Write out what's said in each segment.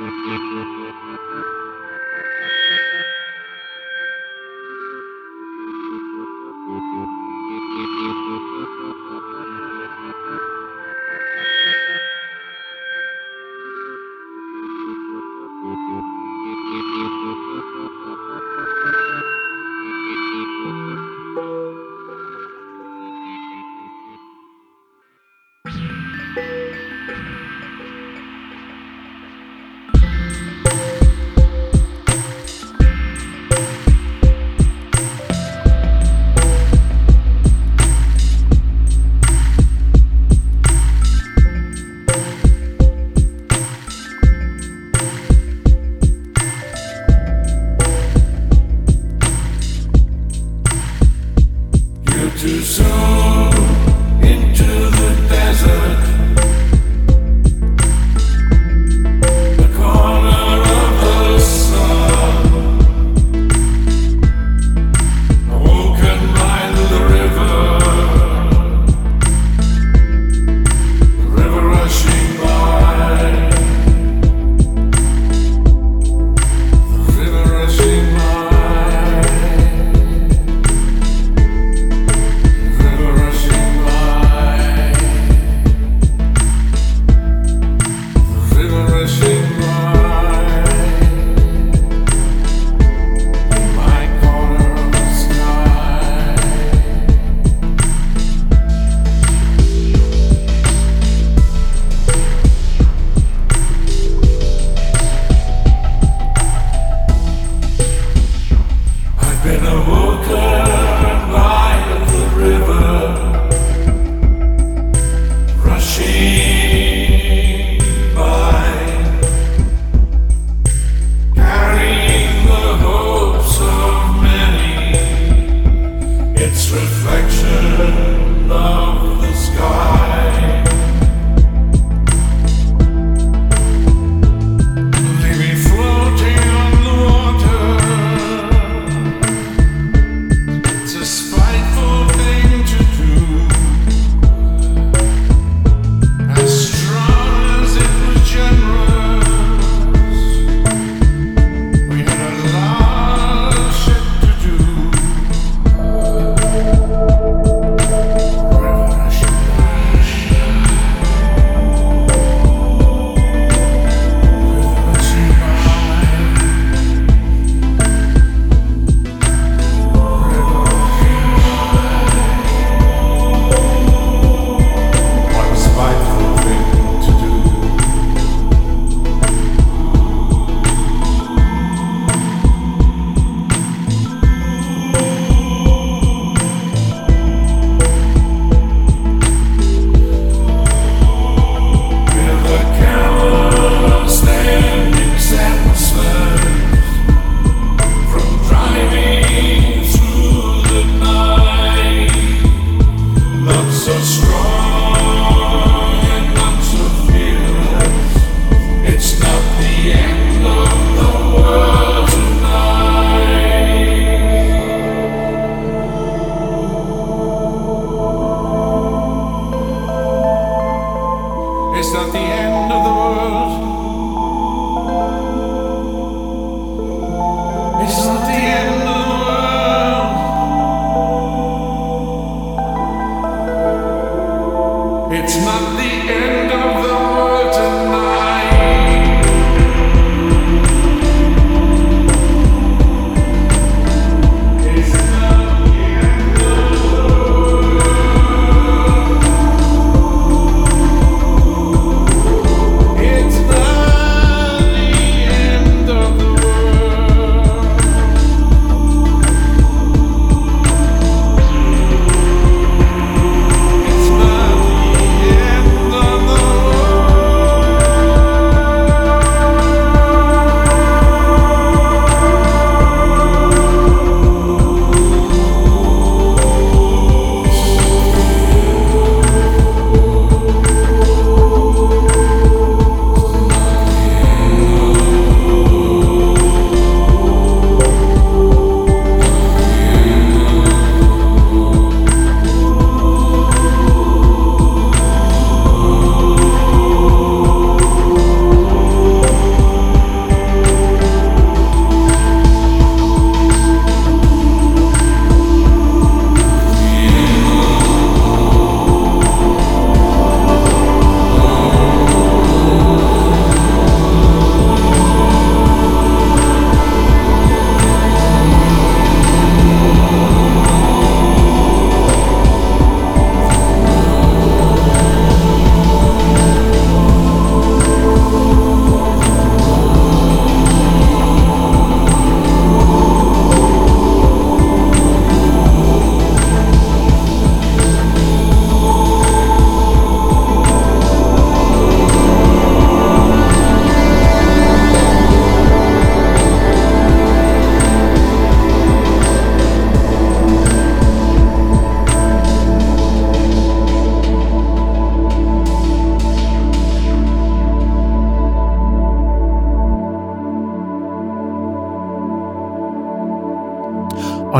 of the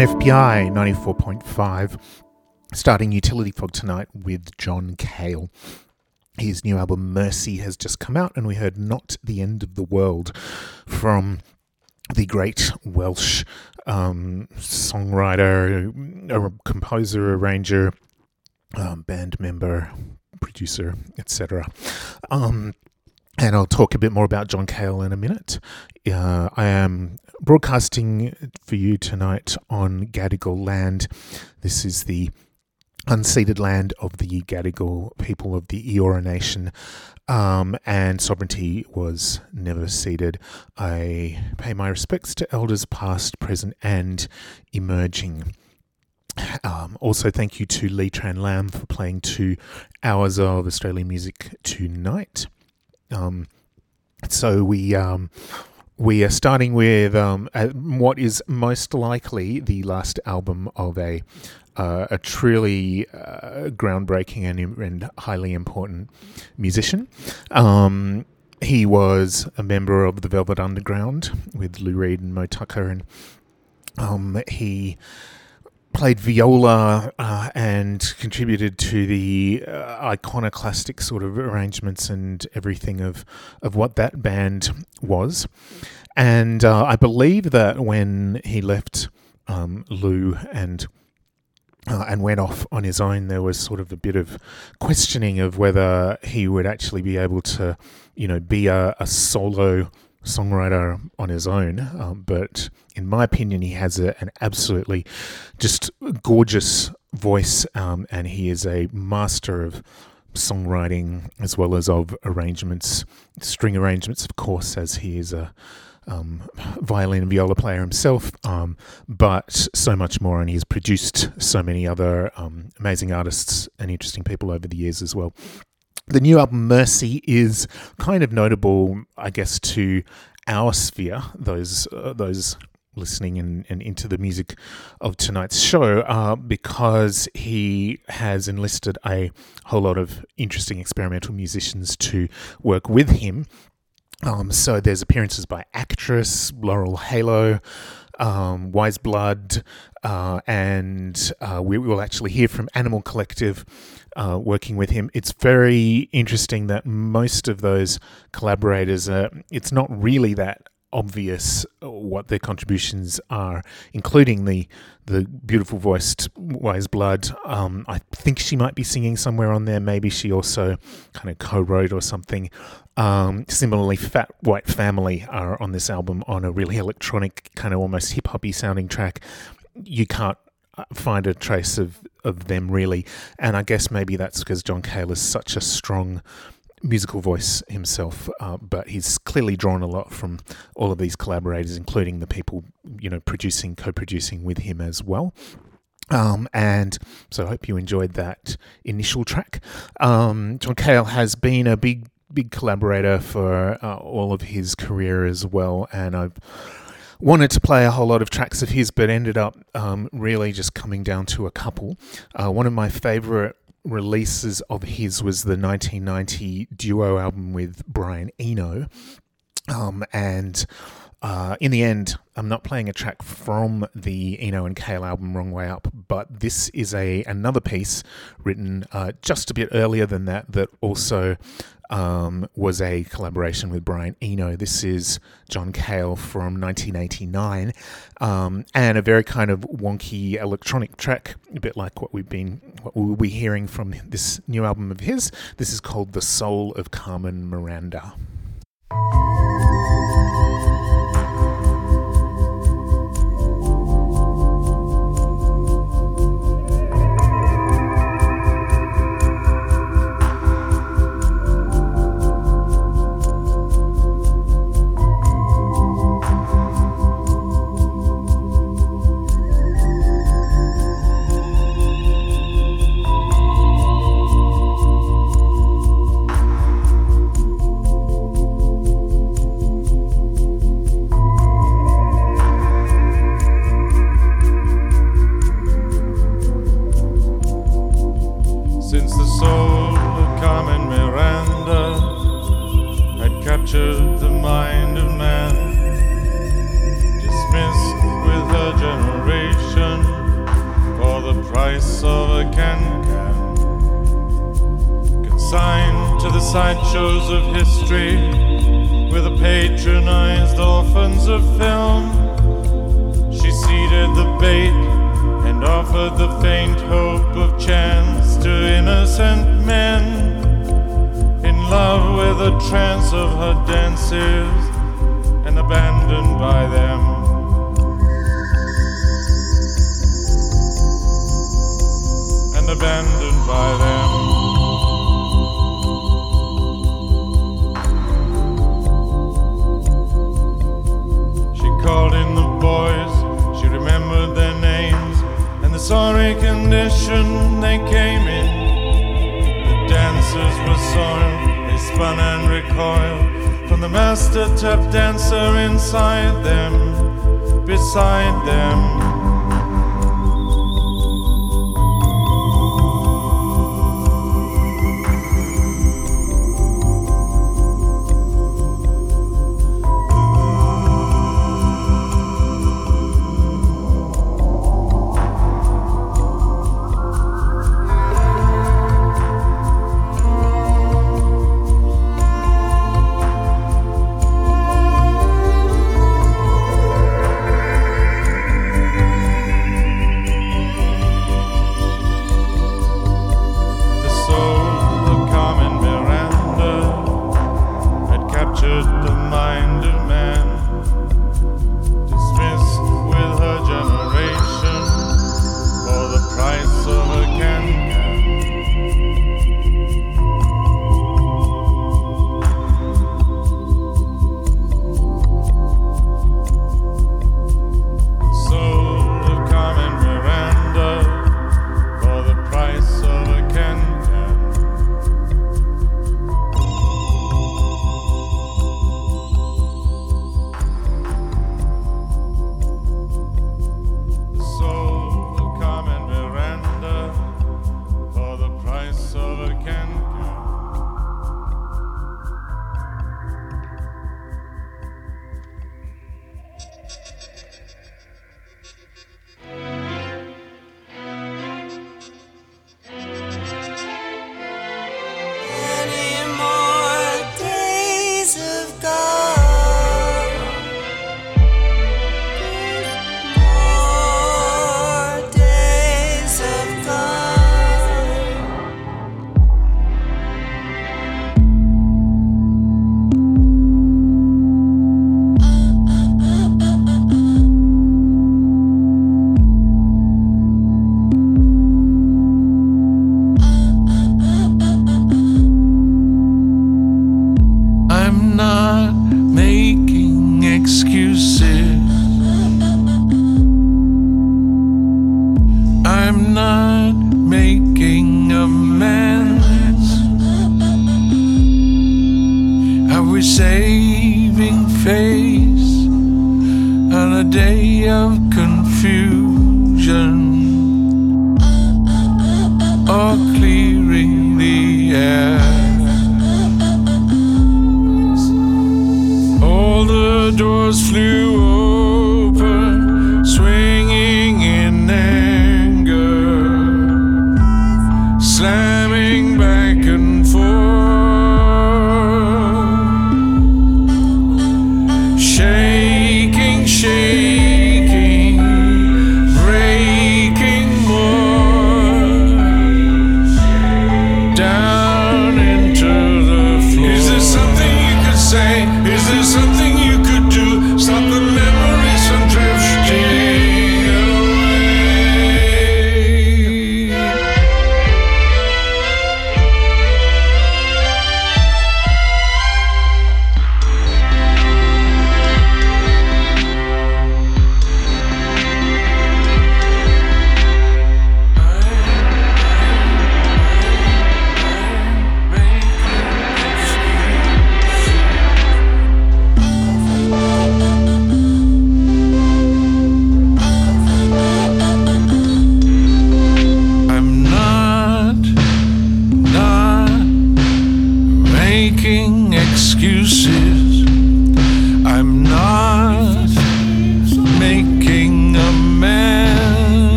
on FBi 94.5. Starting Utility Fog tonight with John Cale. His new album Mercy has just come out, and we heard Not the End of the World from the great Welsh um, songwriter, composer, arranger, um, band member, producer, etc. Um, and I'll talk a bit more about John Cale in a minute. Uh, I am broadcasting for you tonight on Gadigal land. This is the unceded land of the Gadigal people of the Eora Nation, um, and sovereignty was never ceded. I pay my respects to elders past, present, and emerging. Um, also, thank you to Lee Tran Lam for playing two hours of Australian music tonight. Um, so we um, we are starting with um, what is most likely the last album of a uh, a truly uh, groundbreaking and, and, highly important musician. Um, he was a member of the Velvet Underground with Lou Reed and Moe Tucker, and um, he played viola uh, and contributed to the uh, iconoclastic sort of arrangements and everything of of what that band was. And uh, I believe that when he left um, Lou and uh, and went off on his own, there was sort of a bit of questioning of whether he would actually be able to, you know, be a, a solo songwriter on his own, um, but in my opinion, he has a, an absolutely just gorgeous voice, um, and he is a master of songwriting as well as of arrangements, string arrangements, of course, as he is a um, violin and viola player himself, um, but so much more. And he's produced so many other um, amazing artists and interesting people over the years as well the new album Mercy is kind of notable, I guess, to our sphere. Those uh, those listening and, and into the music of tonight's show uh, because he has enlisted a whole lot of interesting experimental musicians to work with him. Um, so there's appearances by actress Laurel Halo, um, Weyes Blood, uh, and uh, we will actually hear from Animal Collective uh, working with him. It's very interesting that most of those collaborators, are, it's not really that obvious what their contributions are, including the the beautiful voiced Weyes Blood. Um, I think she might be singing somewhere on there. Maybe she also kind of co-wrote or something. Um, similarly, Fat White Family are on this album on a really electronic, kind of almost hip hoppy sounding track. You can't uh, find a trace of, of them really. And I guess maybe that's because John Cale is such a strong musical voice himself, uh, but he's clearly drawn a lot from all of these collaborators, including the people, you know, producing, co producing with him as well. Um, and so I hope you enjoyed that initial track. Um, John Cale has been a big, big collaborator for uh, all of his career as well, and I've wanted to play a whole lot of tracks of his, but ended up um, really just coming down to a couple. Uh, one of my favorite releases of his was the 1990 duo album with Brian Eno. Um, and uh, in the end, I'm not playing a track from the Eno and Cale album Wrong Way Up, but this is a another piece written uh, just a bit earlier than that that also um, was a collaboration with Brian Eno. This is John Cale from 1989, um, and a very kind of wonky electronic track, a bit like what we've been what we'll be hearing from this new album of his. This is called "The Soul of Carmen Miranda." Sideshows of history with the patronized orphans of film. She seeded the bait and offered the faint hope of chance to innocent men in love with the trance of her dances and abandoned by them. And abandoned by them. Called in the boys, she remembered their names and the sorry condition they came in. The dancers were soiled, they spun and recoiled from the master tap dancer inside them, beside them. Slamming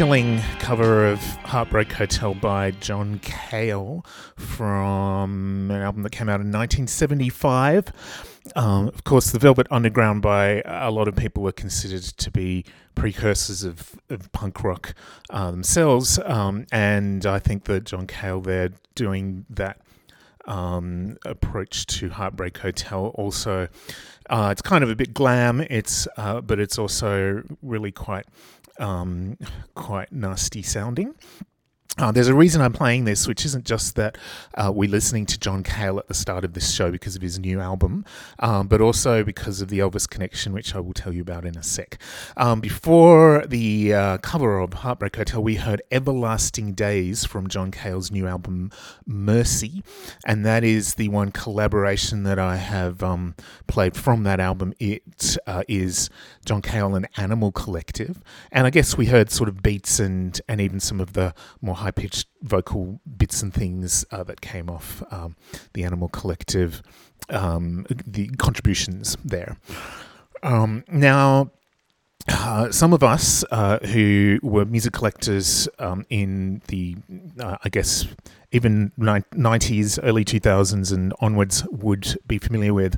chilling cover of Heartbreak Hotel by John Cale from an album that came out in 1975. Um, of course, The Velvet Underground by a lot of people were considered to be precursors of, of punk rock uh, themselves. Um, and I think that John Cale there doing that um, approach to Heartbreak Hotel. Also, uh, it's kind of a bit glam. It's uh, but it's also really quite um, quite nasty sounding. Uh, there's a reason I'm playing this, which isn't just that uh, we're listening to John Cale at the start of this show because of his new album, um, but also because of the Elvis connection, which I will tell you about in a sec. Um, before the uh, cover of Heartbreak Hotel, we heard Everlasting Days from John Cale's new album, Mercy, and that is the one collaboration that I have um, played from that album. It uh, is John Cale and Animal Collective, and I guess we heard sort of beats and, and even some of the more high pitched vocal bits and things uh, that came off um, the Animal Collective, um, the contributions there. Um, now, uh, some of us uh, who were music collectors um, in the, uh, I guess, even ni- 90s, early 2000s, and onwards would be familiar with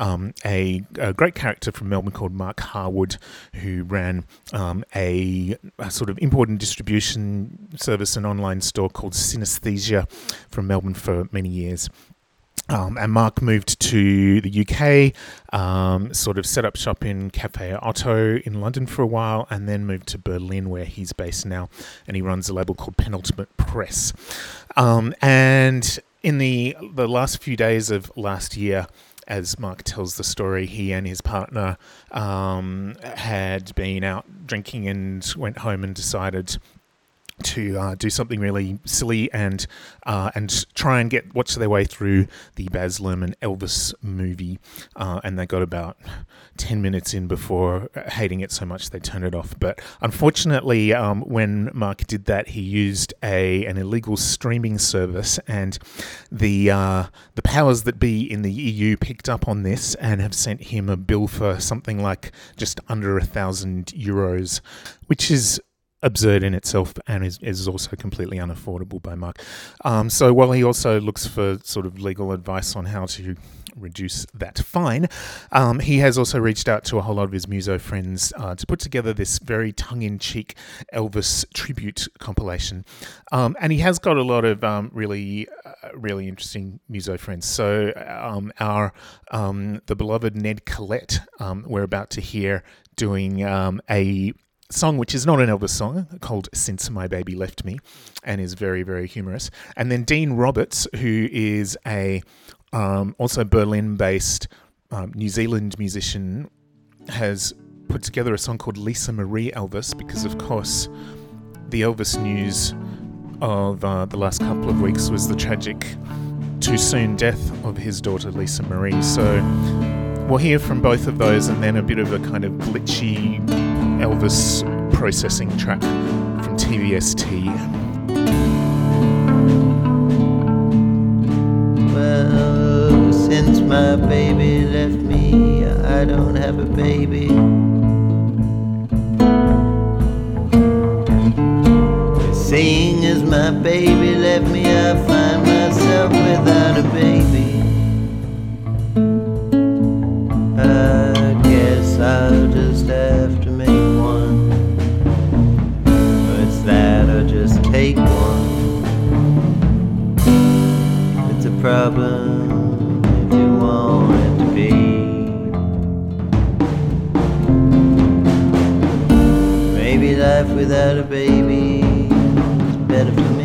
um, a, a great character from Melbourne called Mark Harwood, who ran um, a, a sort of import and distribution service and online store called Synaesthesia from Melbourne for many years. Um, and Mark moved to the UK, um, sort of set up shop in Cafe Oto in London for a while, and then moved to Berlin, where he's based now. And he runs a label called Penultimate Press. Um, and in the the last few days of last year, as Mark tells the story, he and his partner um, had been out drinking and went home and decided to uh, do something really silly and uh, and try and get watch their way through the Baz Luhrmann Elvis movie, uh, and they got about ten minutes in before hating it so much they turned it off. But unfortunately, um, when Mark did that, he used a an illegal streaming service, and the uh, the powers that be in the EU picked up on this and have sent him a bill for something like just under a thousand euros, which is absurd in itself and is, is also completely unaffordable by Mark. Um, so while he also looks for sort of legal advice on how to reduce that fine, um, he has also reached out to a whole lot of his muso friends uh, to put together this very tongue-in-cheek Elvis tribute compilation. Um, and he has got a lot of um, really, uh, really interesting muso friends. So um, our um, the beloved Ned Collette, we're about to hear doing um, a song which is not an Elvis song called Since My Baby Left Me and is very very humorous. And then Dean Roberts who is a um, also Berlin based um, New Zealand musician has put together a song called Lisa Marie Elvis because of course the Elvis news of uh, the last couple of weeks was the tragic too soon death of his daughter Lisa Marie. So We'll hear from both of those and then a bit of a kind of glitchy Elvis processing track from TVST. Well, since my baby left me, I don't have a baby. Seeing as my baby left me, I find myself without a baby. I'll just have to make one. Or it's that or just take one. It's a problem if you want it to be. Maybe life without a baby is better for me.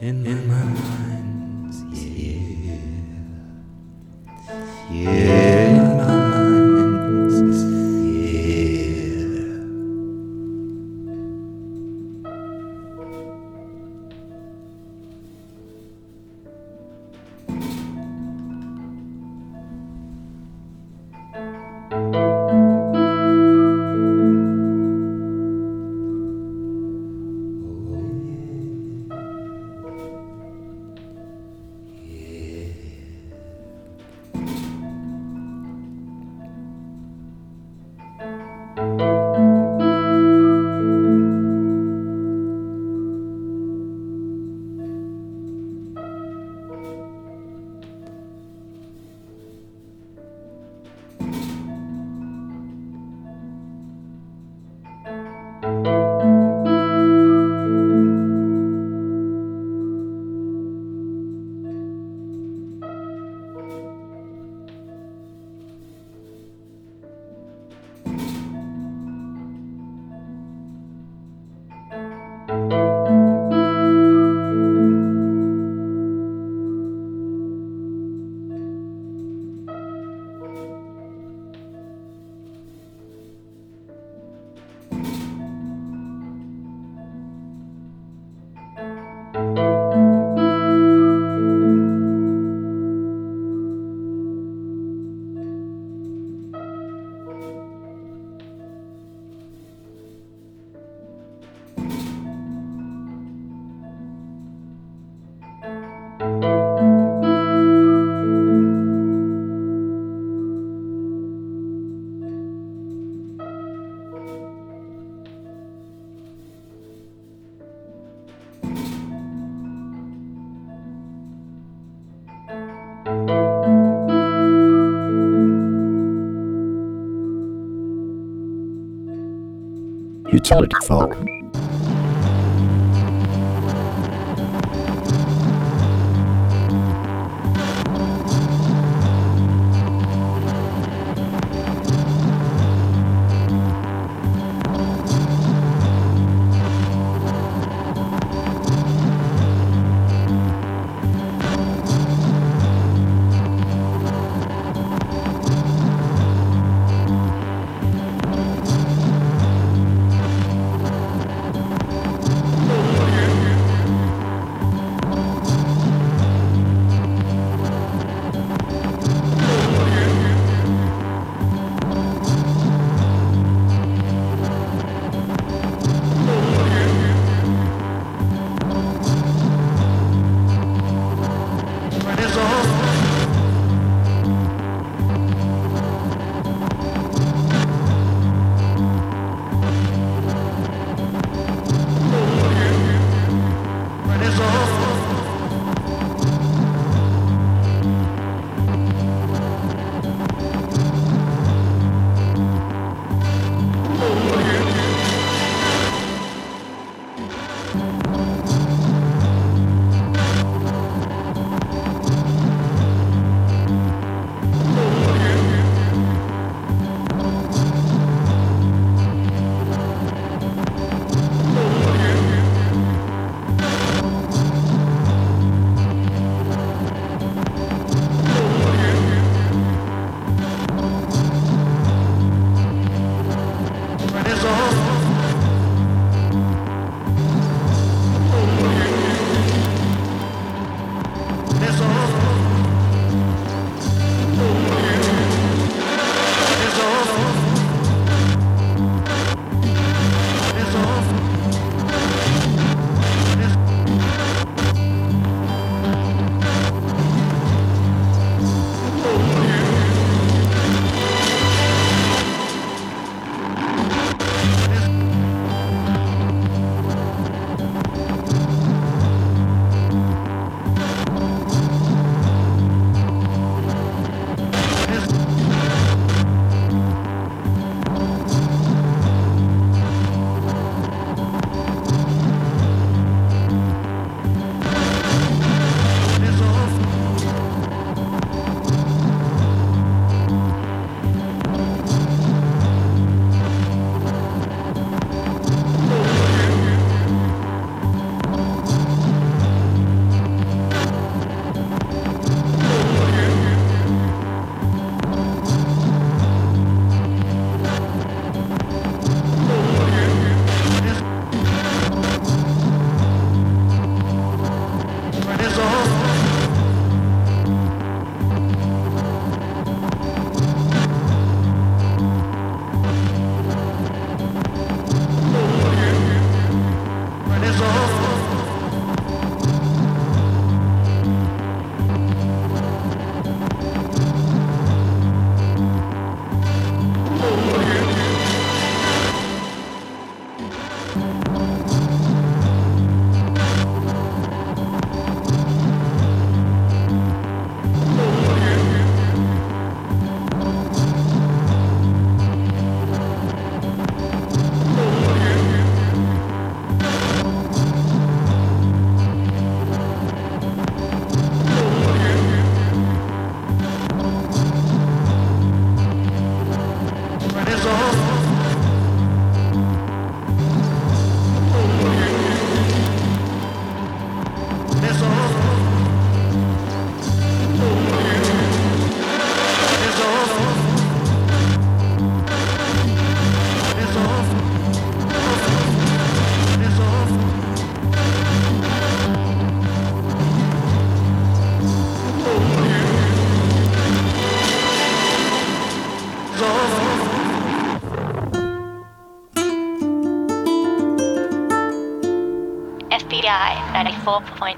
In, my mind, Utility folk. 94.9.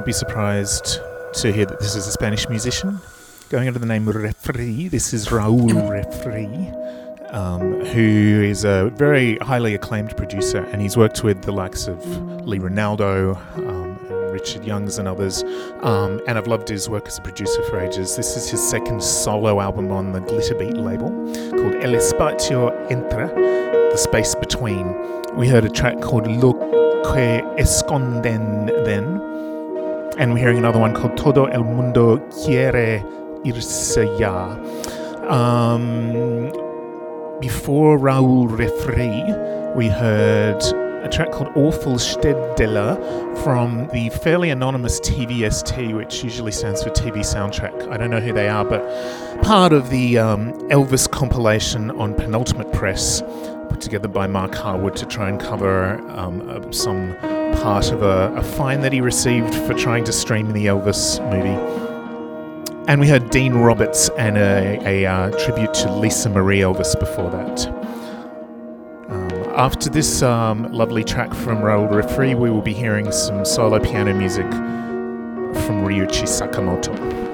won't be surprised to hear that this is a Spanish musician going under the name Refree. This is Raul Refree, um, who is a very highly acclaimed producer, and he's worked with the likes of Lee Ranaldo, um, and Richard Youngs, and others. Um, and I've loved his work as a producer for ages. This is his second solo album on the Glitterbeat label called El Espacio Entre, The Space Between. We heard a track called Lo que esconden then, and we're hearing another one called Todo el mundo quiere irse ya. Um, before Raul Refree, we heard a track called Awful Steddeler from the fairly anonymous TVST, which usually stands for TV Soundtrack. I don't know who they are, but part of the um, Elvis compilation on Penultimate Press put together by Mark Harwood to try and cover um, uh, some part of a, a fine that he received for trying to stream the Elvis movie. And we heard Dean Roberts and a, a uh, tribute to Lisa Marie Elvis before that. Um, after this um, lovely track from Raoul Refree, we will be hearing some solo piano music from Ryuichi Sakamoto.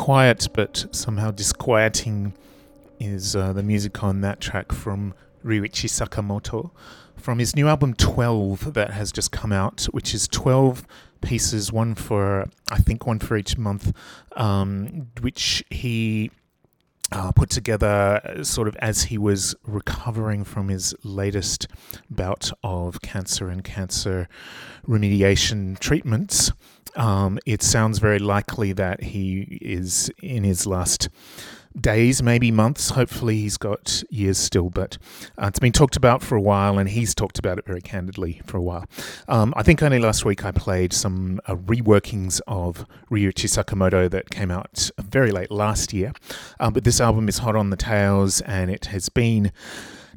Quiet but somehow disquieting is uh, the music on that track from Ryuichi Sakamoto from his new album 12 that has just come out, which is 12 pieces, one for, I think, one for each month, um, which he uh, put together uh, sort of as he was recovering from his latest bout of cancer and cancer remediation treatments. Um, it sounds very likely that he is in his last days, maybe months. Hopefully, he's got years still, but uh, it's been talked about for a while, and he's talked about it very candidly for a while. Um, I think only last week I played some uh, reworkings of Ryuichi Sakamoto that came out very late last year, um, but this album is hot on the tails, and it has been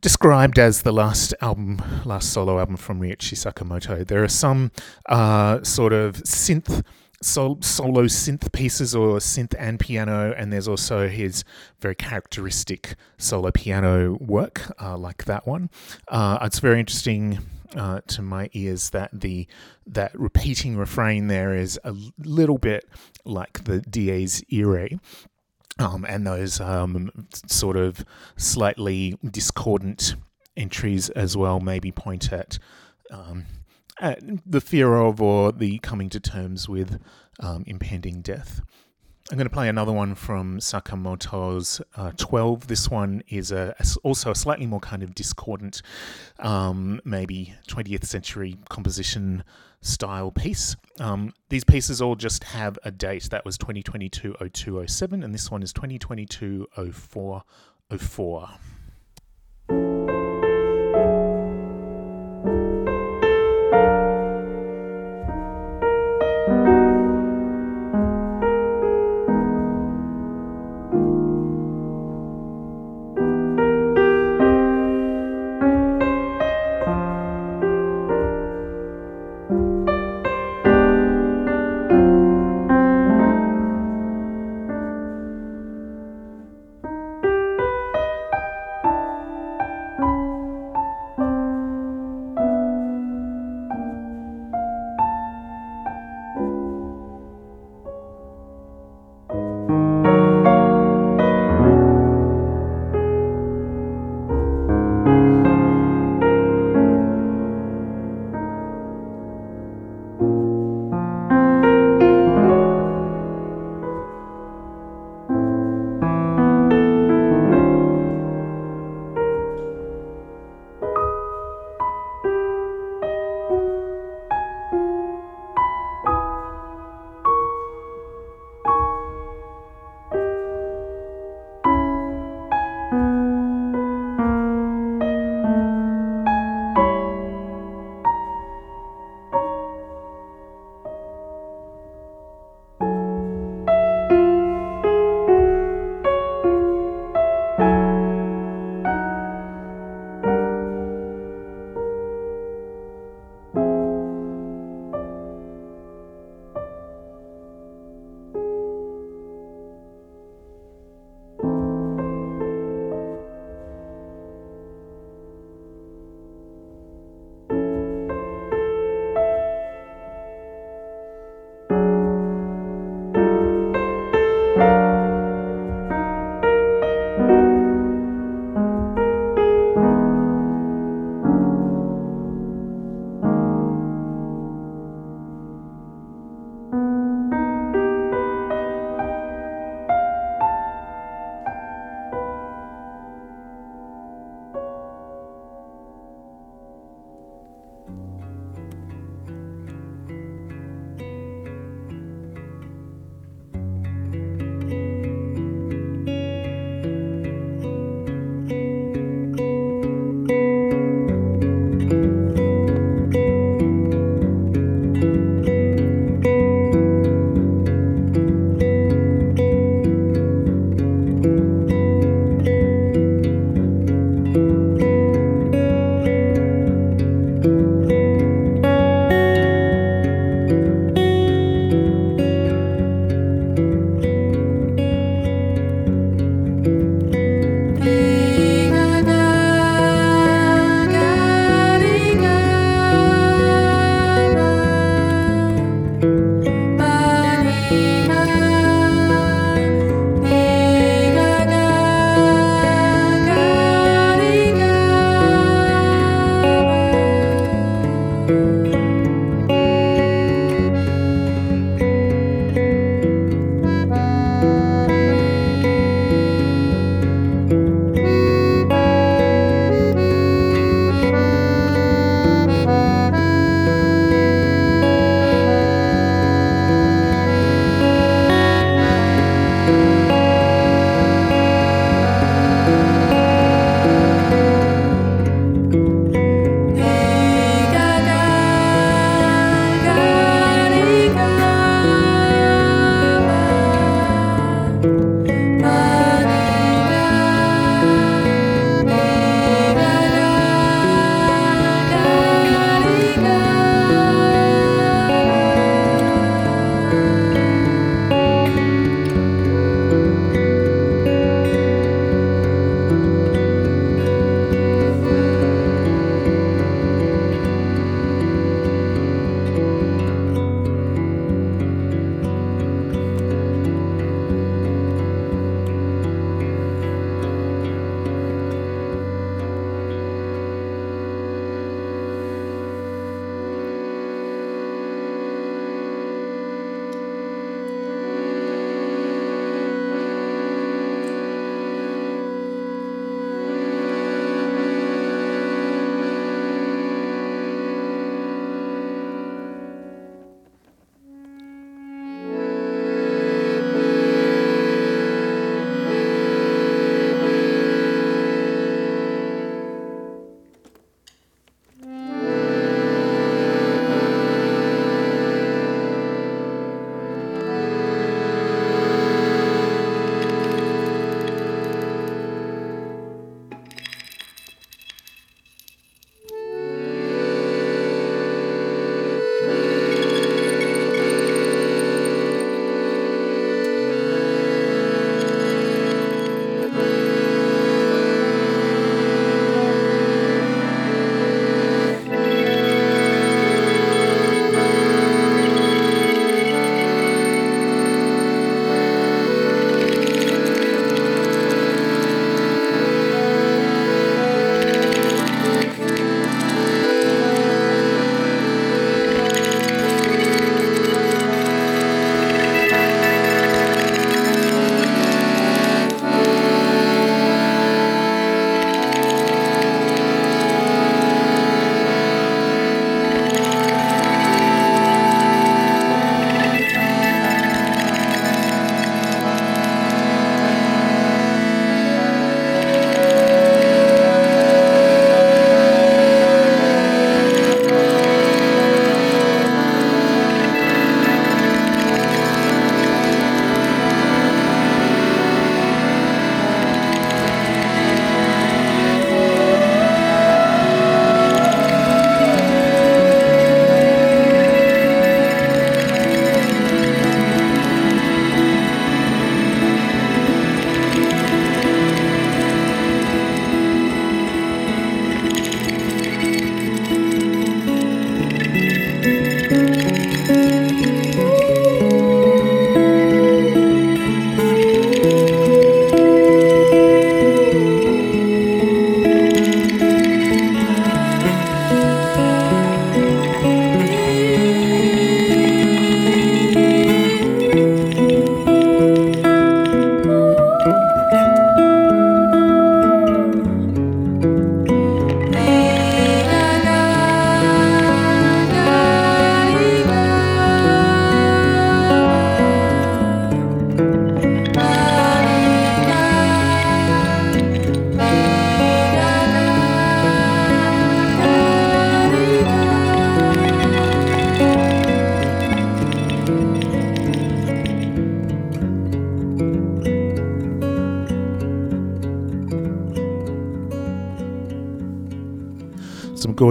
described as the last album, last solo album from Ryuichi Sakamoto. There are some uh, sort of synth sol- solo synth pieces or synth and piano, and there's also his very characteristic solo piano work, uh, like that one. Uh, it's very interesting uh, to my ears that the that repeating refrain there is a little bit like the Dies Irae. Um, and those um, sort of slightly discordant entries as well maybe point at um, at the fear of or the coming to terms with um, impending death. I'm going to play another one from Sakamoto's uh, 12. This one is a, also a slightly more kind of discordant, um, maybe 20th century composition style piece. Um, these pieces all just have a date. That was 2022 0207, and this one is 2022 0404.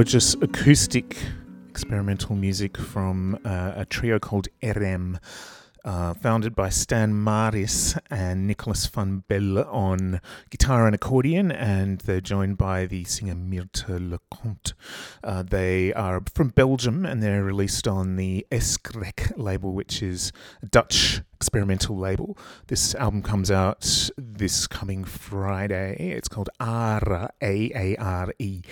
Gorgeous acoustic experimental music from uh, a trio called RM, uh, founded by Stan Maris and Nicholas van Belle on guitar and accordion, and they're joined by the singer Myrte Leconte. Uh, they are from Belgium and they're released on the Eskrek label, which is a Dutch experimental label. This album comes out this coming Friday. It's called Aare, A A R E.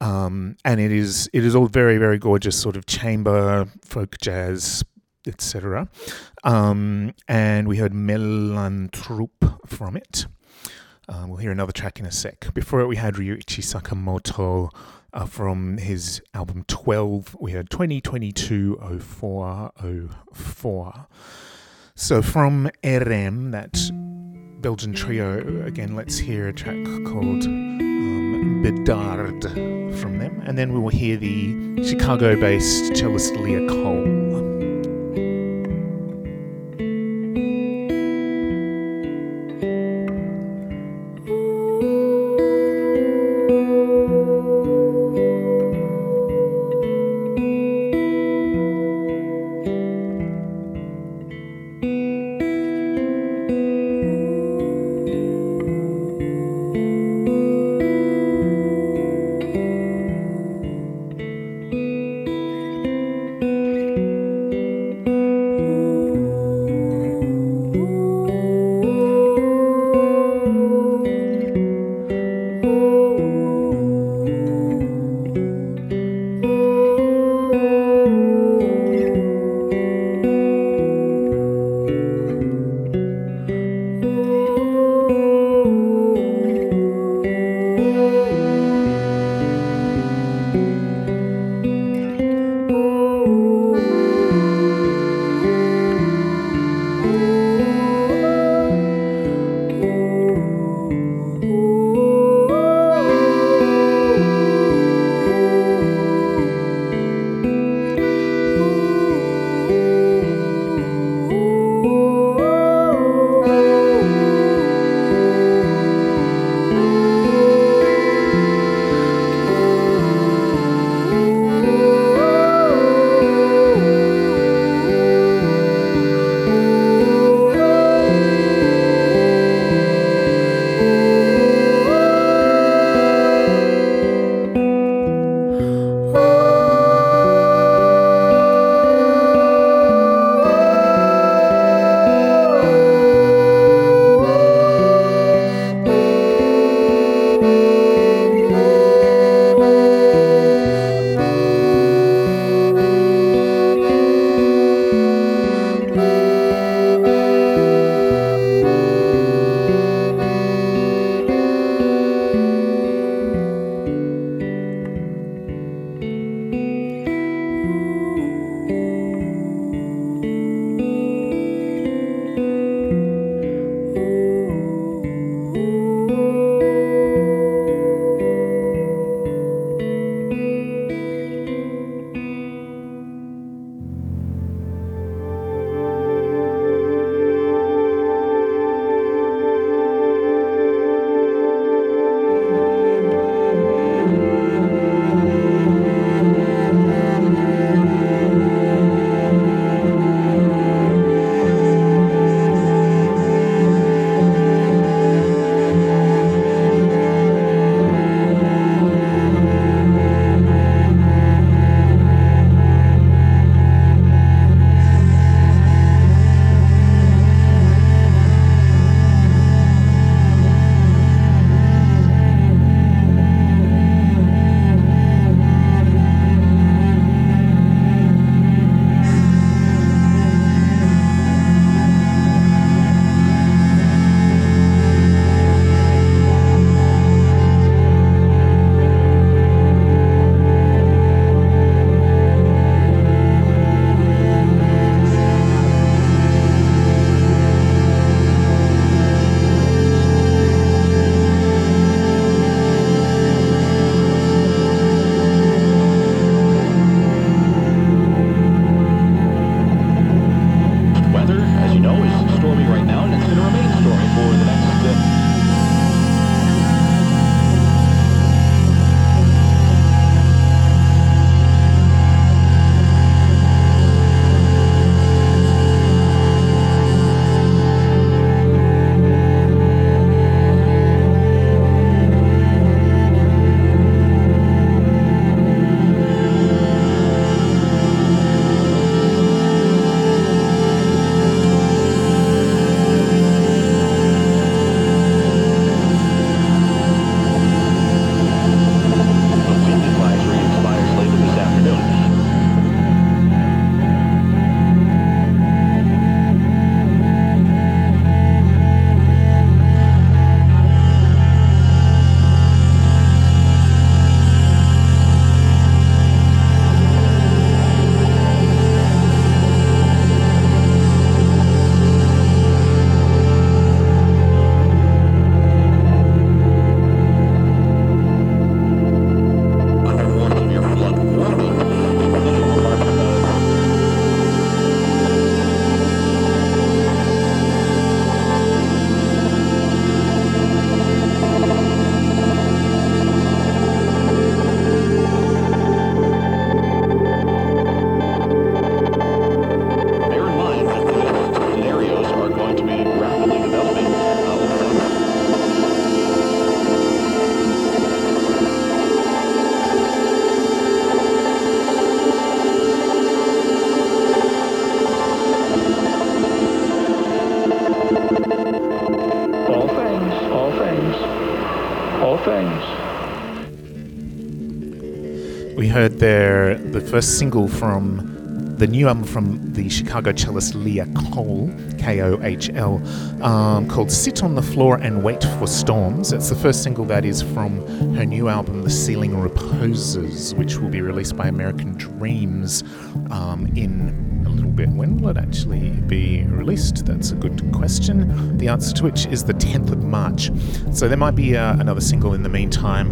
Um, and it is it is all very very gorgeous sort of chamber folk jazz etc. Um, and we heard Melantrope from it. Um, we'll hear another track in a sec. Before it, we had Ryuichi Sakamoto uh, from his album 12. We had 2022 0404. So from RM, that Belgian trio, again, let's hear a track called Bedard from them. And then we will hear the Chicago based cellist Lia Kohl. Heard there the first single from the new album from the Chicago cellist Lia Kohl, K O H L, um, called Sit on the Floor and Wait for Storms. It's the first single that is from her new album, The Ceiling Reposes, which will be released by American Dreams um, in a little bit. When will it actually be released? That's a good question. The answer to which is the 10th of March. So there might be uh, another single in the meantime.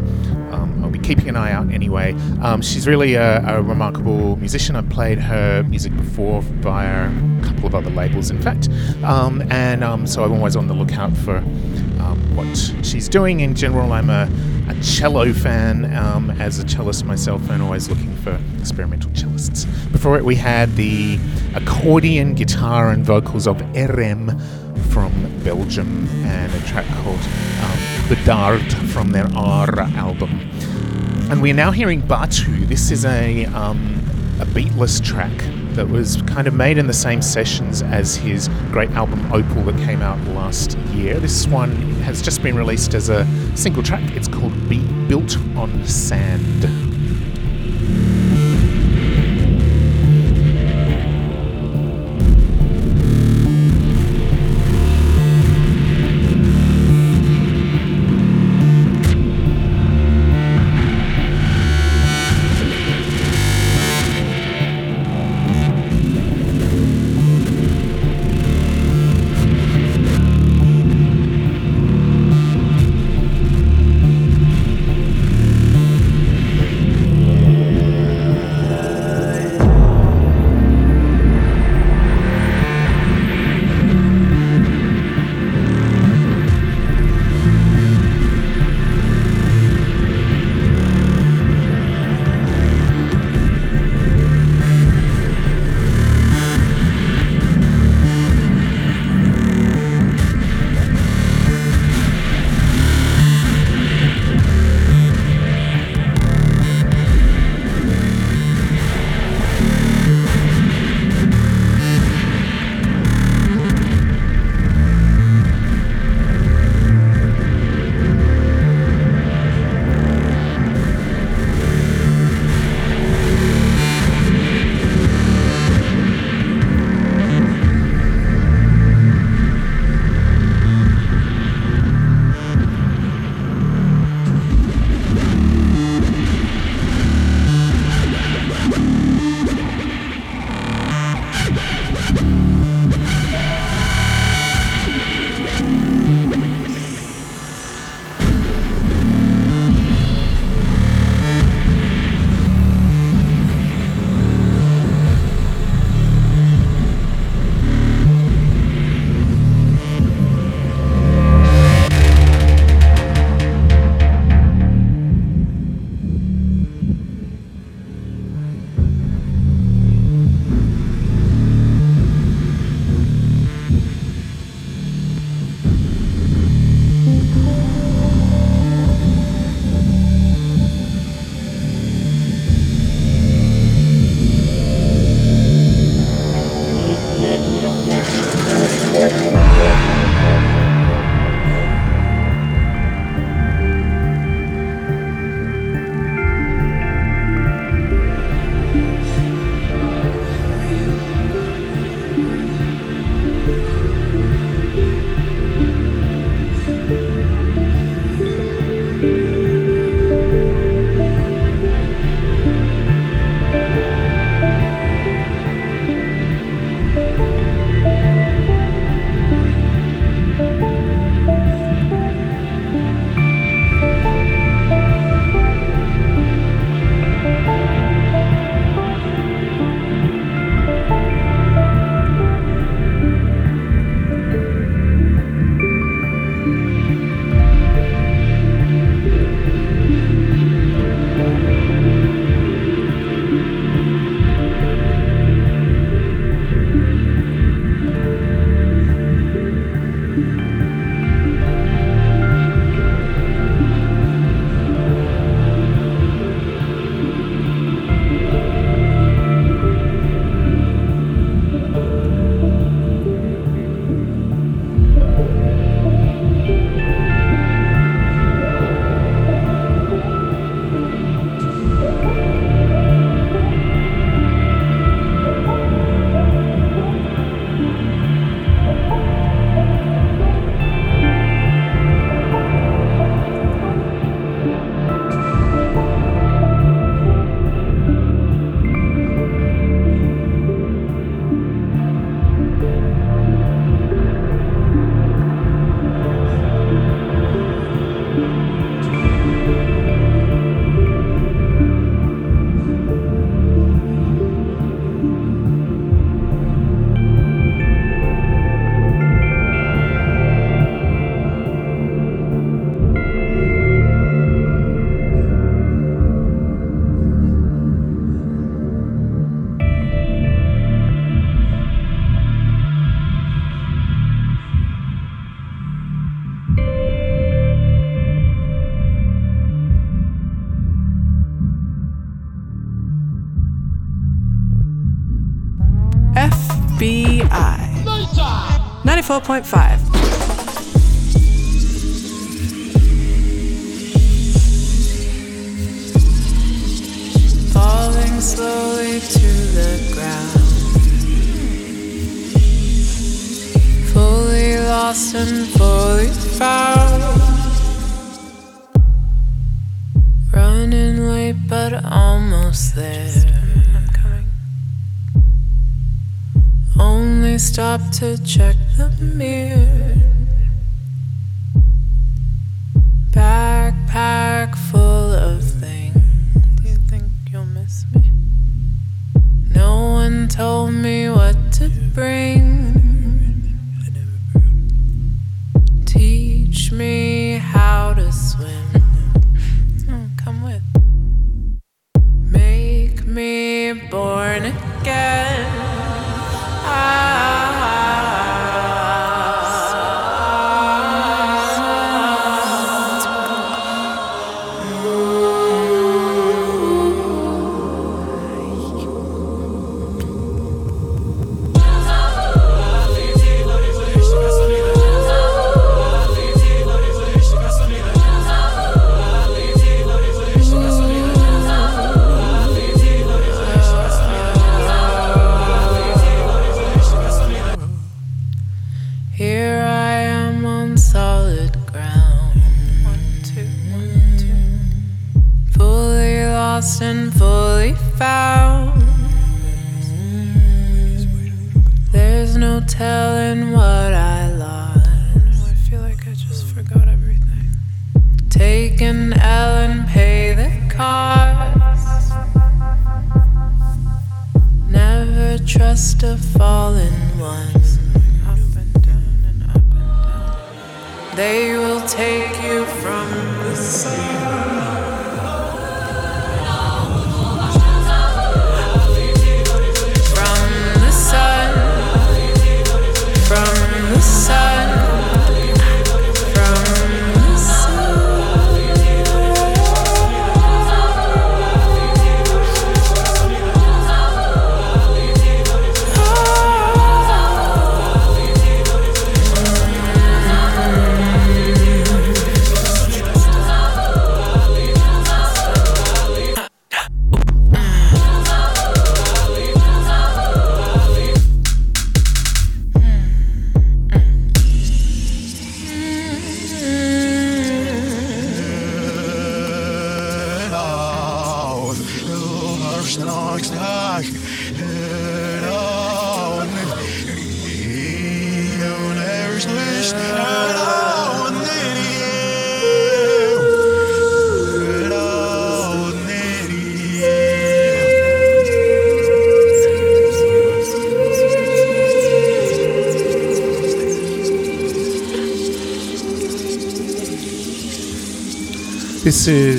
Um, keeping an eye out anyway. Um, she's really a, a remarkable musician. I've played her music before via a couple of other labels, in fact. Um, and um, so I'm always on the lookout for um, what she's doing. In general, I'm a, a cello fan um, as a cellist myself and always looking for experimental cellists. Before it, we had the accordion, guitar, and vocals of RM from Belgium and a track called um, Bedard from their R album. And we're now hearing Batu. This is a, um, a beatless track that was kind of made in the same sessions as his great album Opal that came out last year. This one has just been released as a single track. It's called Be Built on Sand. FBI. 94.5. Falling slowly to the ground. Fully lost and fully found. Running late, but almost there. Only stop to check the mirror.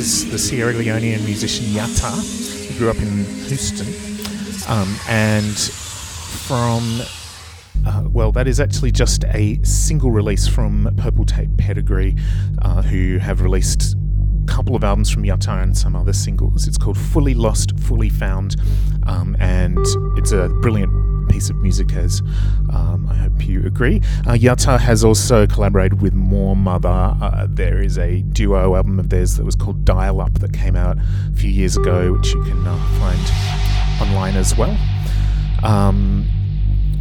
Is the Sierra Leonean musician Yatta, who grew up in Houston. Um, and from, uh, well, that is actually just a single release from Purple Tape Pedigree, uh, who have released a couple of albums from Yatta and some other singles. It's called Fully Lost, Fully Found, um, and it's a brilliant piece of music, as um, I hope you agree. Uh, Yatta has also collaborated with Moor Mother. Uh, there is a duo album of theirs that was called Dial Up that came out a few years ago, which you can uh, find online as well. Um,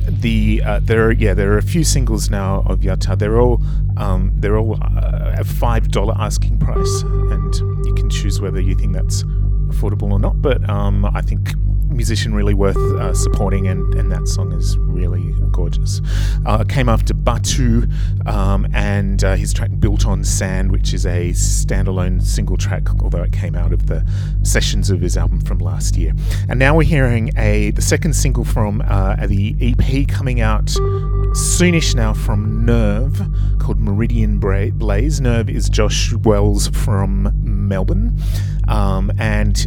the uh, there are yeah there are a few singles now of Yatta. They're all um, they're all uh, a five dollar asking price, and you can choose whether you think that's affordable or not. But um, I think musician really worth uh, supporting, and, and that song is really gorgeous. Uh, came after Batu um, and uh, his track Built on Sand, which is a standalone single track, although it came out of the sessions of his album from last year. And now we're hearing a the second single from uh, the EP coming out soonish now from Nerve called Meridian Bra- Blaze. Nerve is Josh Wells from Melbourne, um, and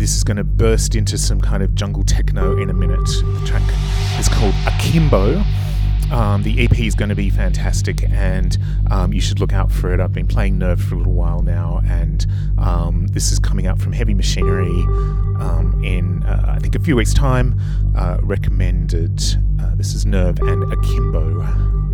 this is going to burst into some kind of jungle techno in a minute. The track is called Akimbo. Um, the EP is going to be fantastic, and um, you should look out for it. I've been playing Nerve for a little while now, and um, this is coming out from Heavy Machinery um, in, uh, I think, a few weeks' time. Uh, recommended. Uh, this is Nerve and Akimbo.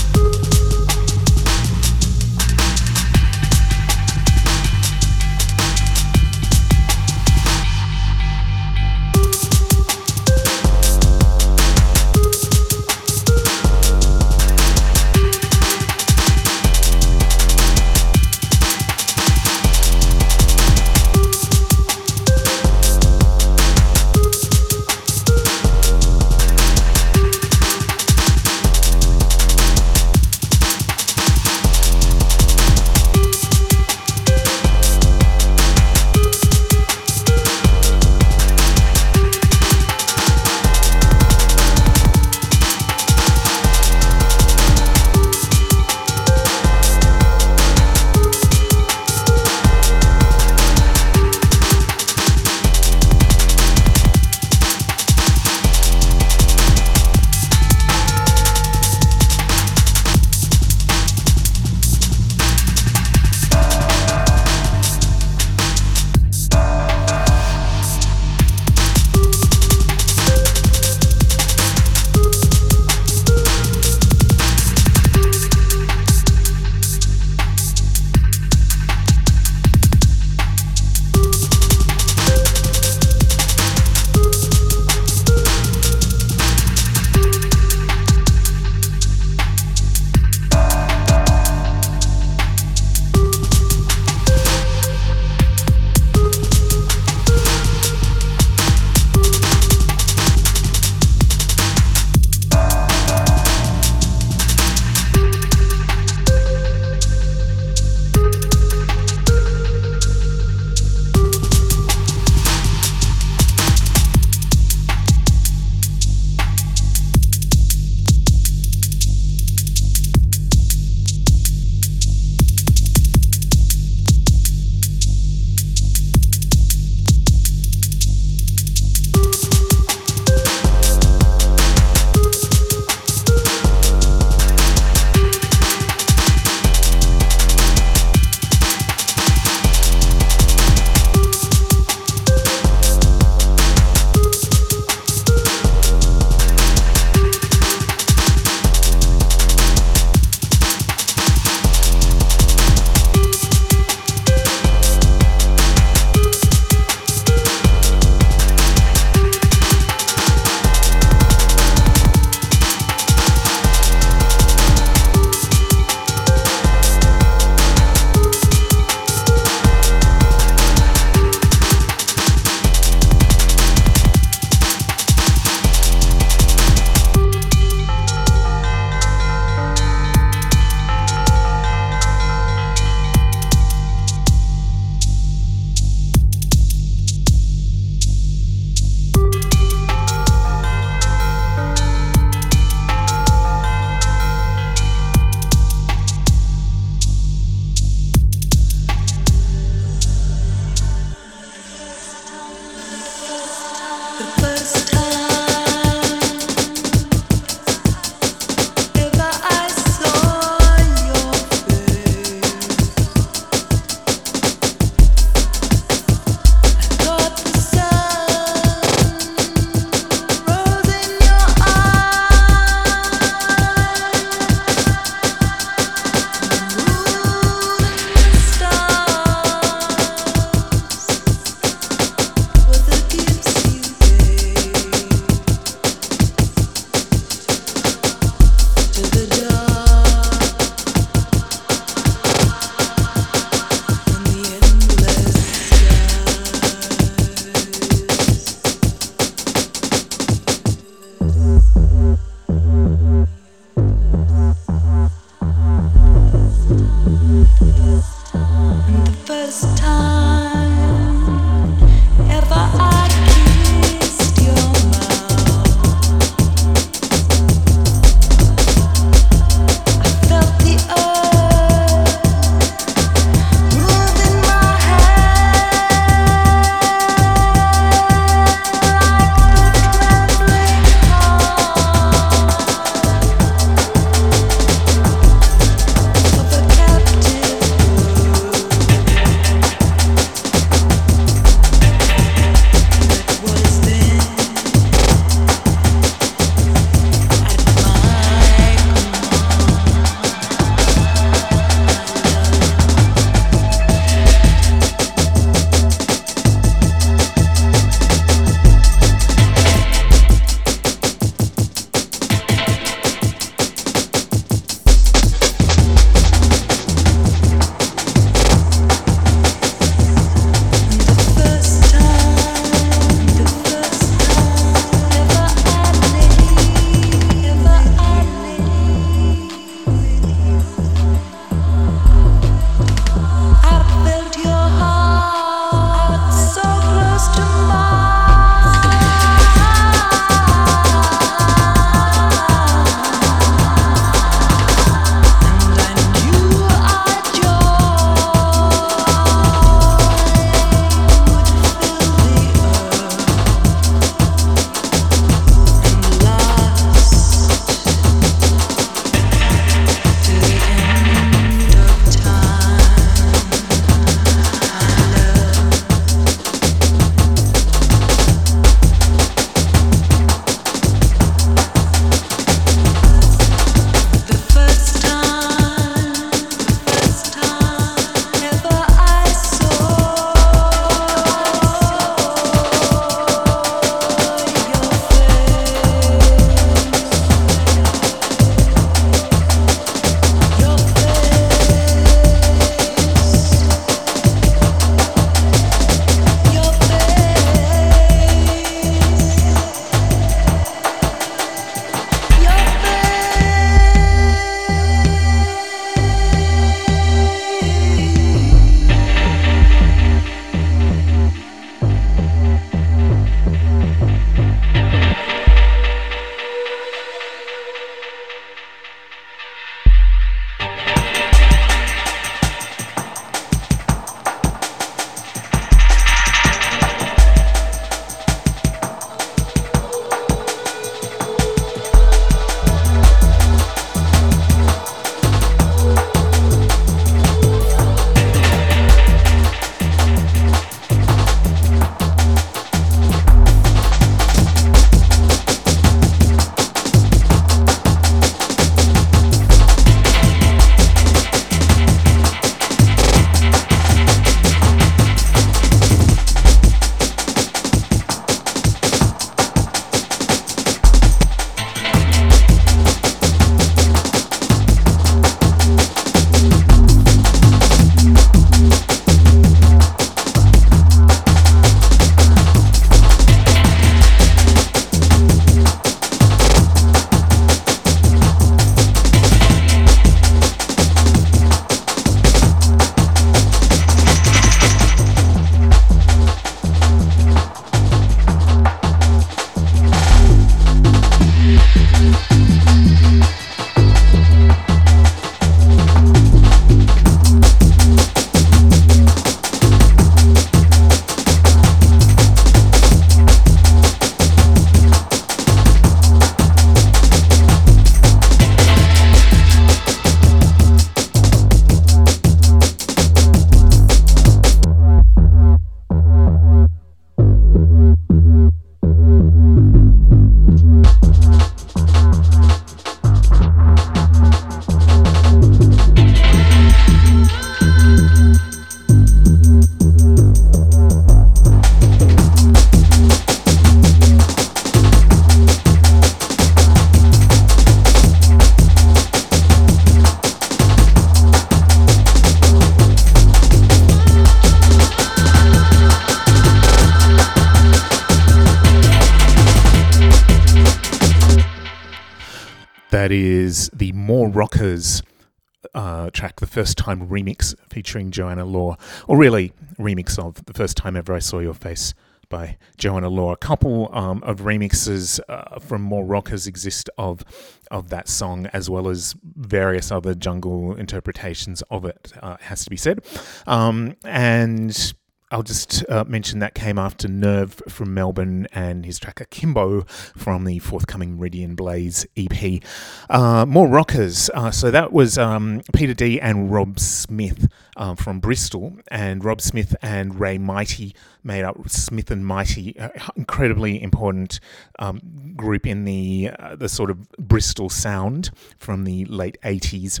Uh, track, the first time remix featuring Joanna Law, or really remix of the first time ever I saw your face by Joanna Law. A couple um, of remixes uh, from more rockers exist of of that song, as well as various other jungle interpretations of it. Uh, has to be said, um, and I'll just uh, mention that came after Nerve from Melbourne and his track Akimbo from the forthcoming Meridian Blaze EP. Uh, more rockers. Uh, so that was um, Peter D and Rob Smith uh, from Bristol. And Rob Smith and Ray Mighty made up Smith and Mighty, uh, incredibly important um, group in the, uh, the sort of Bristol sound from the late 80s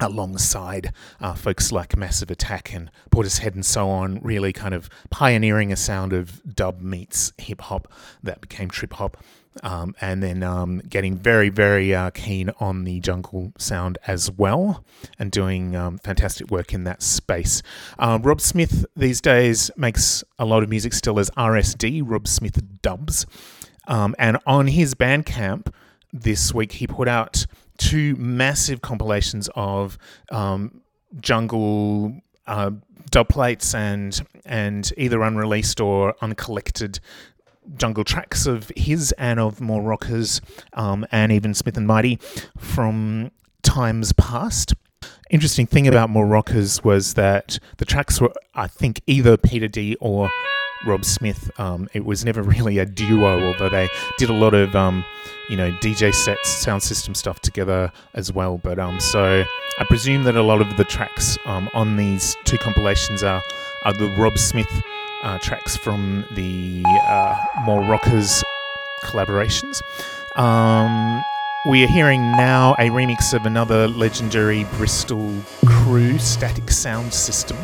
alongside uh, folks like Massive Attack and Portishead and so on, really kind of pioneering a sound of dub meets hip hop that became trip hop. Um, and then um, getting very, very uh, keen on the jungle sound as well, and doing um, fantastic work in that space. Uh, Rob Smith these days makes a lot of music still as RSD, Rob Smith Dubs. Um, and on his Bandcamp this week, he put out two massive compilations of um, jungle uh, dub plates and and either unreleased or uncollected jungle tracks of his and of more rockers um, and even Smith and Mighty from times past. Interesting thing about more rockers was that the tracks were, I think, either Peter D or Rob Smith. Um, it was never really a duo, although they did a lot of, um, you know, DJ sets, sound system stuff together as well. But um, so I presume that a lot of the tracks um, on these two compilations are are the Rob Smith uh, tracks from the uh, more rockers collaborations. Um, we are hearing now a remix of another legendary Bristol crew, Static Sound System.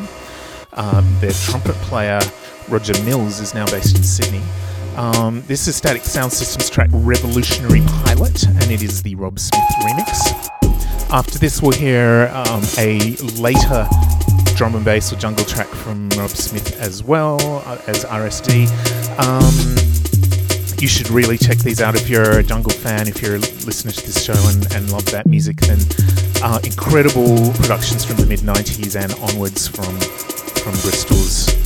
Um, their trumpet player, Roger Mills, is now based in Sydney. Um, this is Static Sound System's track Revolutionary Pilot, and it is the Rob Smith remix. After this, we'll hear um, a later drum and bass or jungle track from Rob Smith as well uh, as RSD. Um, you should really check these out if you're a jungle fan, if you're a listener to this show and, and love that music. Then uh, incredible productions from the mid 90s and onwards from from Bristol's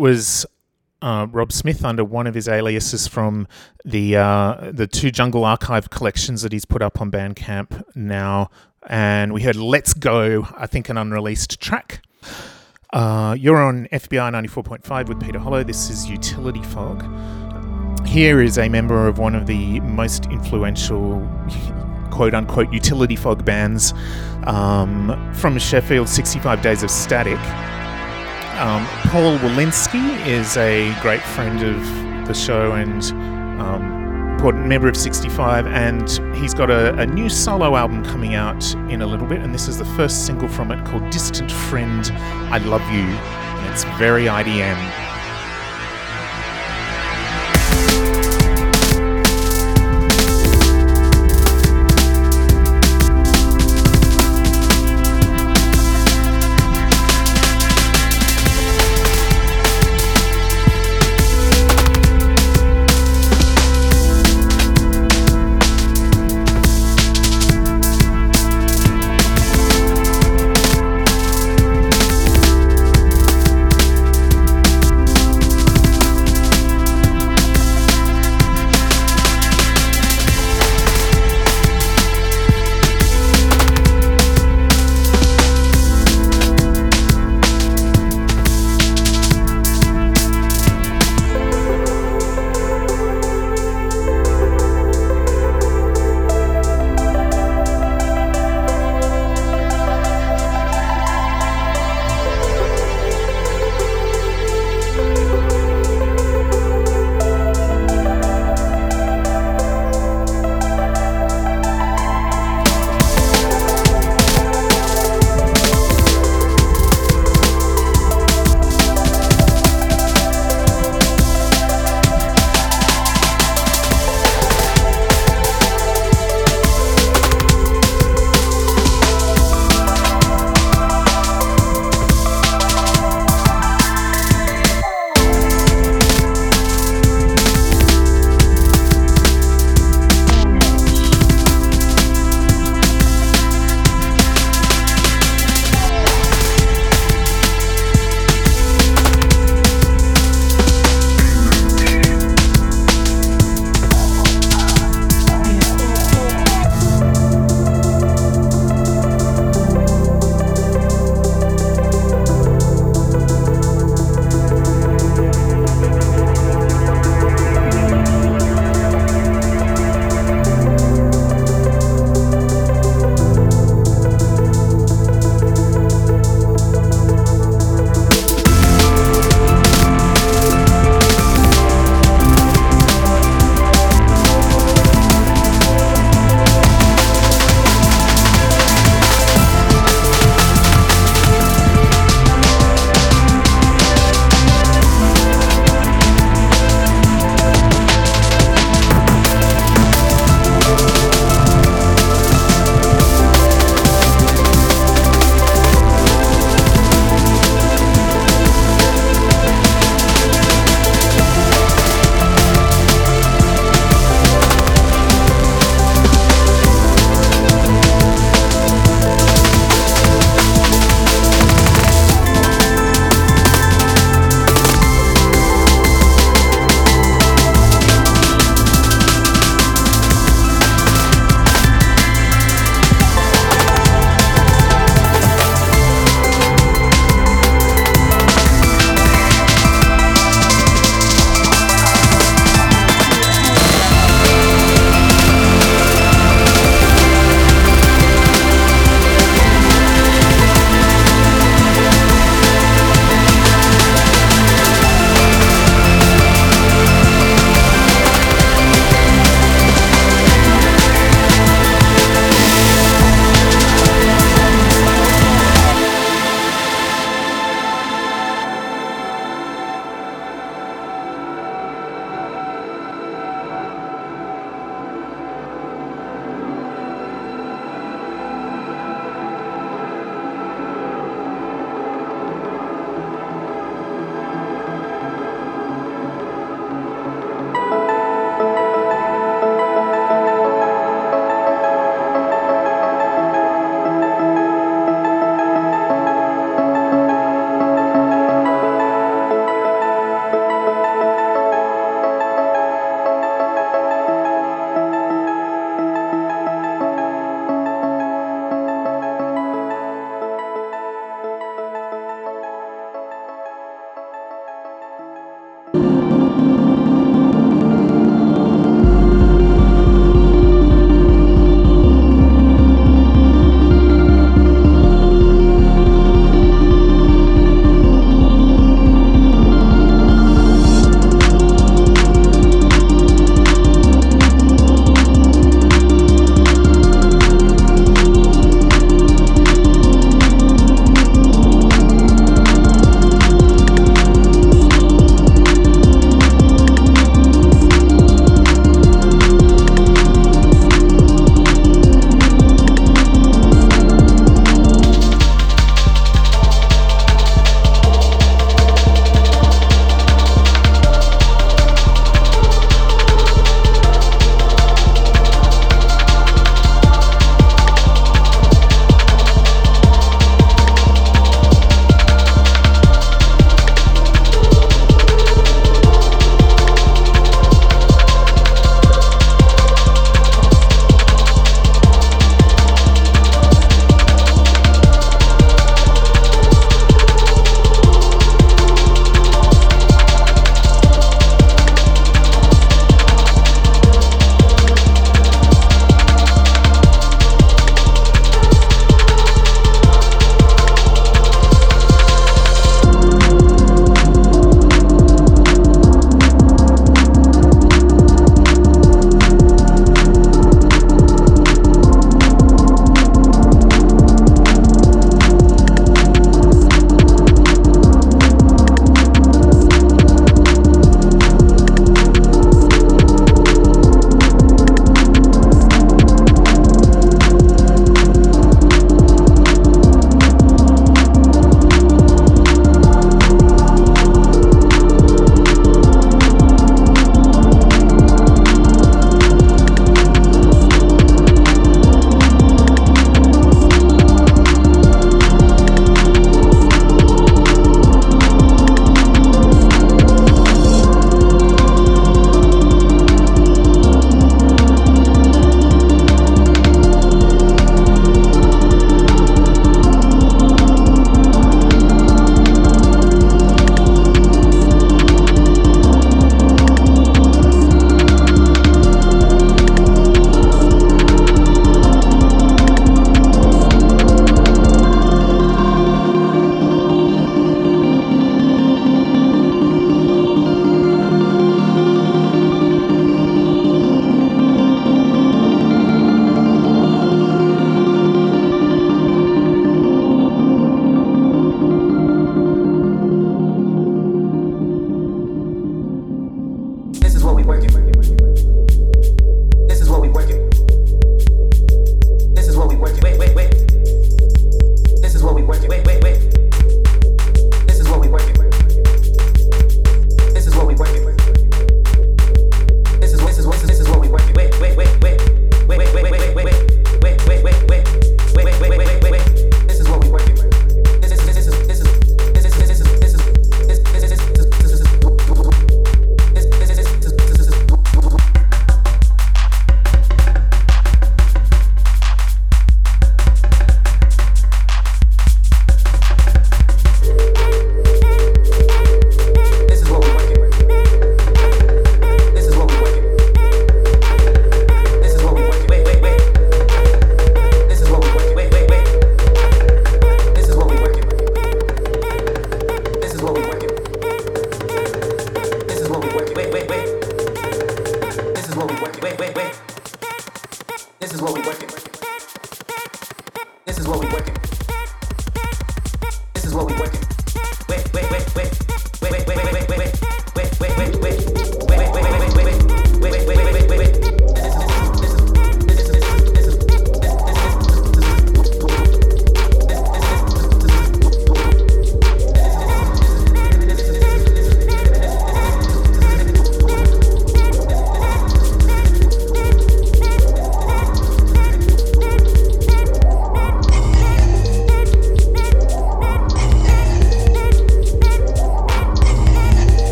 was uh, Rob Smith under one of his aliases from the uh, the two Jungle Archive collections that he's put up on Bandcamp now. And we heard "Let's Go," I think an unreleased track. Uh, you're on FBI 94.5 with Peter Hollo. This is Utility Fog. Here is a member of one of the most influential quote unquote utility fog bands um, from Sheffield 65 Days of Static. Um, Paul Wolinski is a great friend of the show and um, important member of 65, and he's got a, a new solo album coming out in a little bit, and this is the first single from it called Distant Friend, I Love You, and it's very IDM.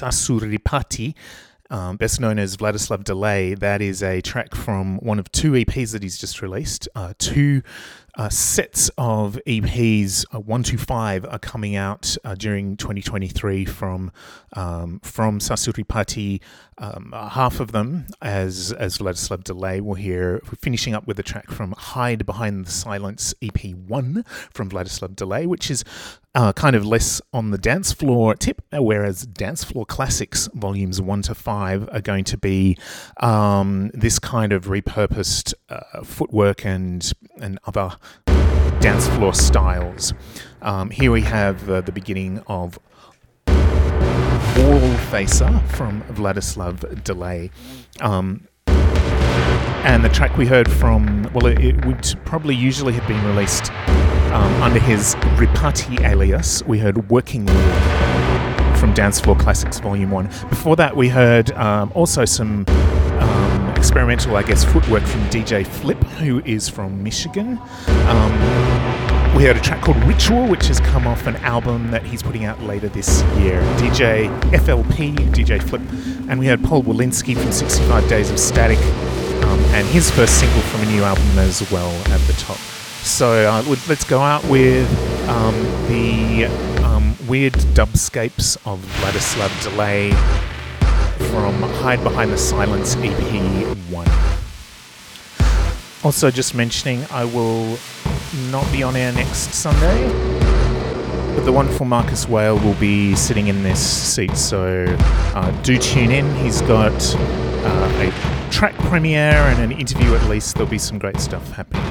Sasu Ripatti, um, best known as Vladislav Delay. That is a track from one of two EPs that he's just released. Uh, two uh, sets of EPs, uh, one to five, are coming out uh, during 2023 from um, from Sasu Ripatti. Um, half of them, as as Vladislav Delay, will hear. We're finishing up with a track from Hide Behind the Silence EP one from Vladislav Delay, which is uh, kind of less on the dance floor tip, whereas Dance Floor Classics volumes one to five are going to be um, this kind of repurposed uh, footwork and and other dance floor styles. Um, here we have uh, the beginning of Wall Facer from Vladislav Delay. Um, and the track we heard from, well, it, it would probably usually have been released um, under his Ripatti alias. We heard Working War from Dance Floor Classics Volume 1. Before that, we heard um, also some experimental, I guess, footwork from DJ Flip, who is from Michigan. Um, we heard a track called Ritual, which has come off an album that he's putting out later this year. DJ FLP, DJ Flip. And we heard Paul Wolinski from 65 Days of Static um, and his first single from a new album as well at the top. So uh, let- let's go out with um, the um, weird dubscapes of Vladislav Delay from Hide Behind the Silence EP 1. Also, just mentioning, I will not be on air next Sunday, but the wonderful Marcus Whale will be sitting in this seat, so uh, do tune in. He's got uh, a track premiere and an interview at least. There'll be some great stuff happening.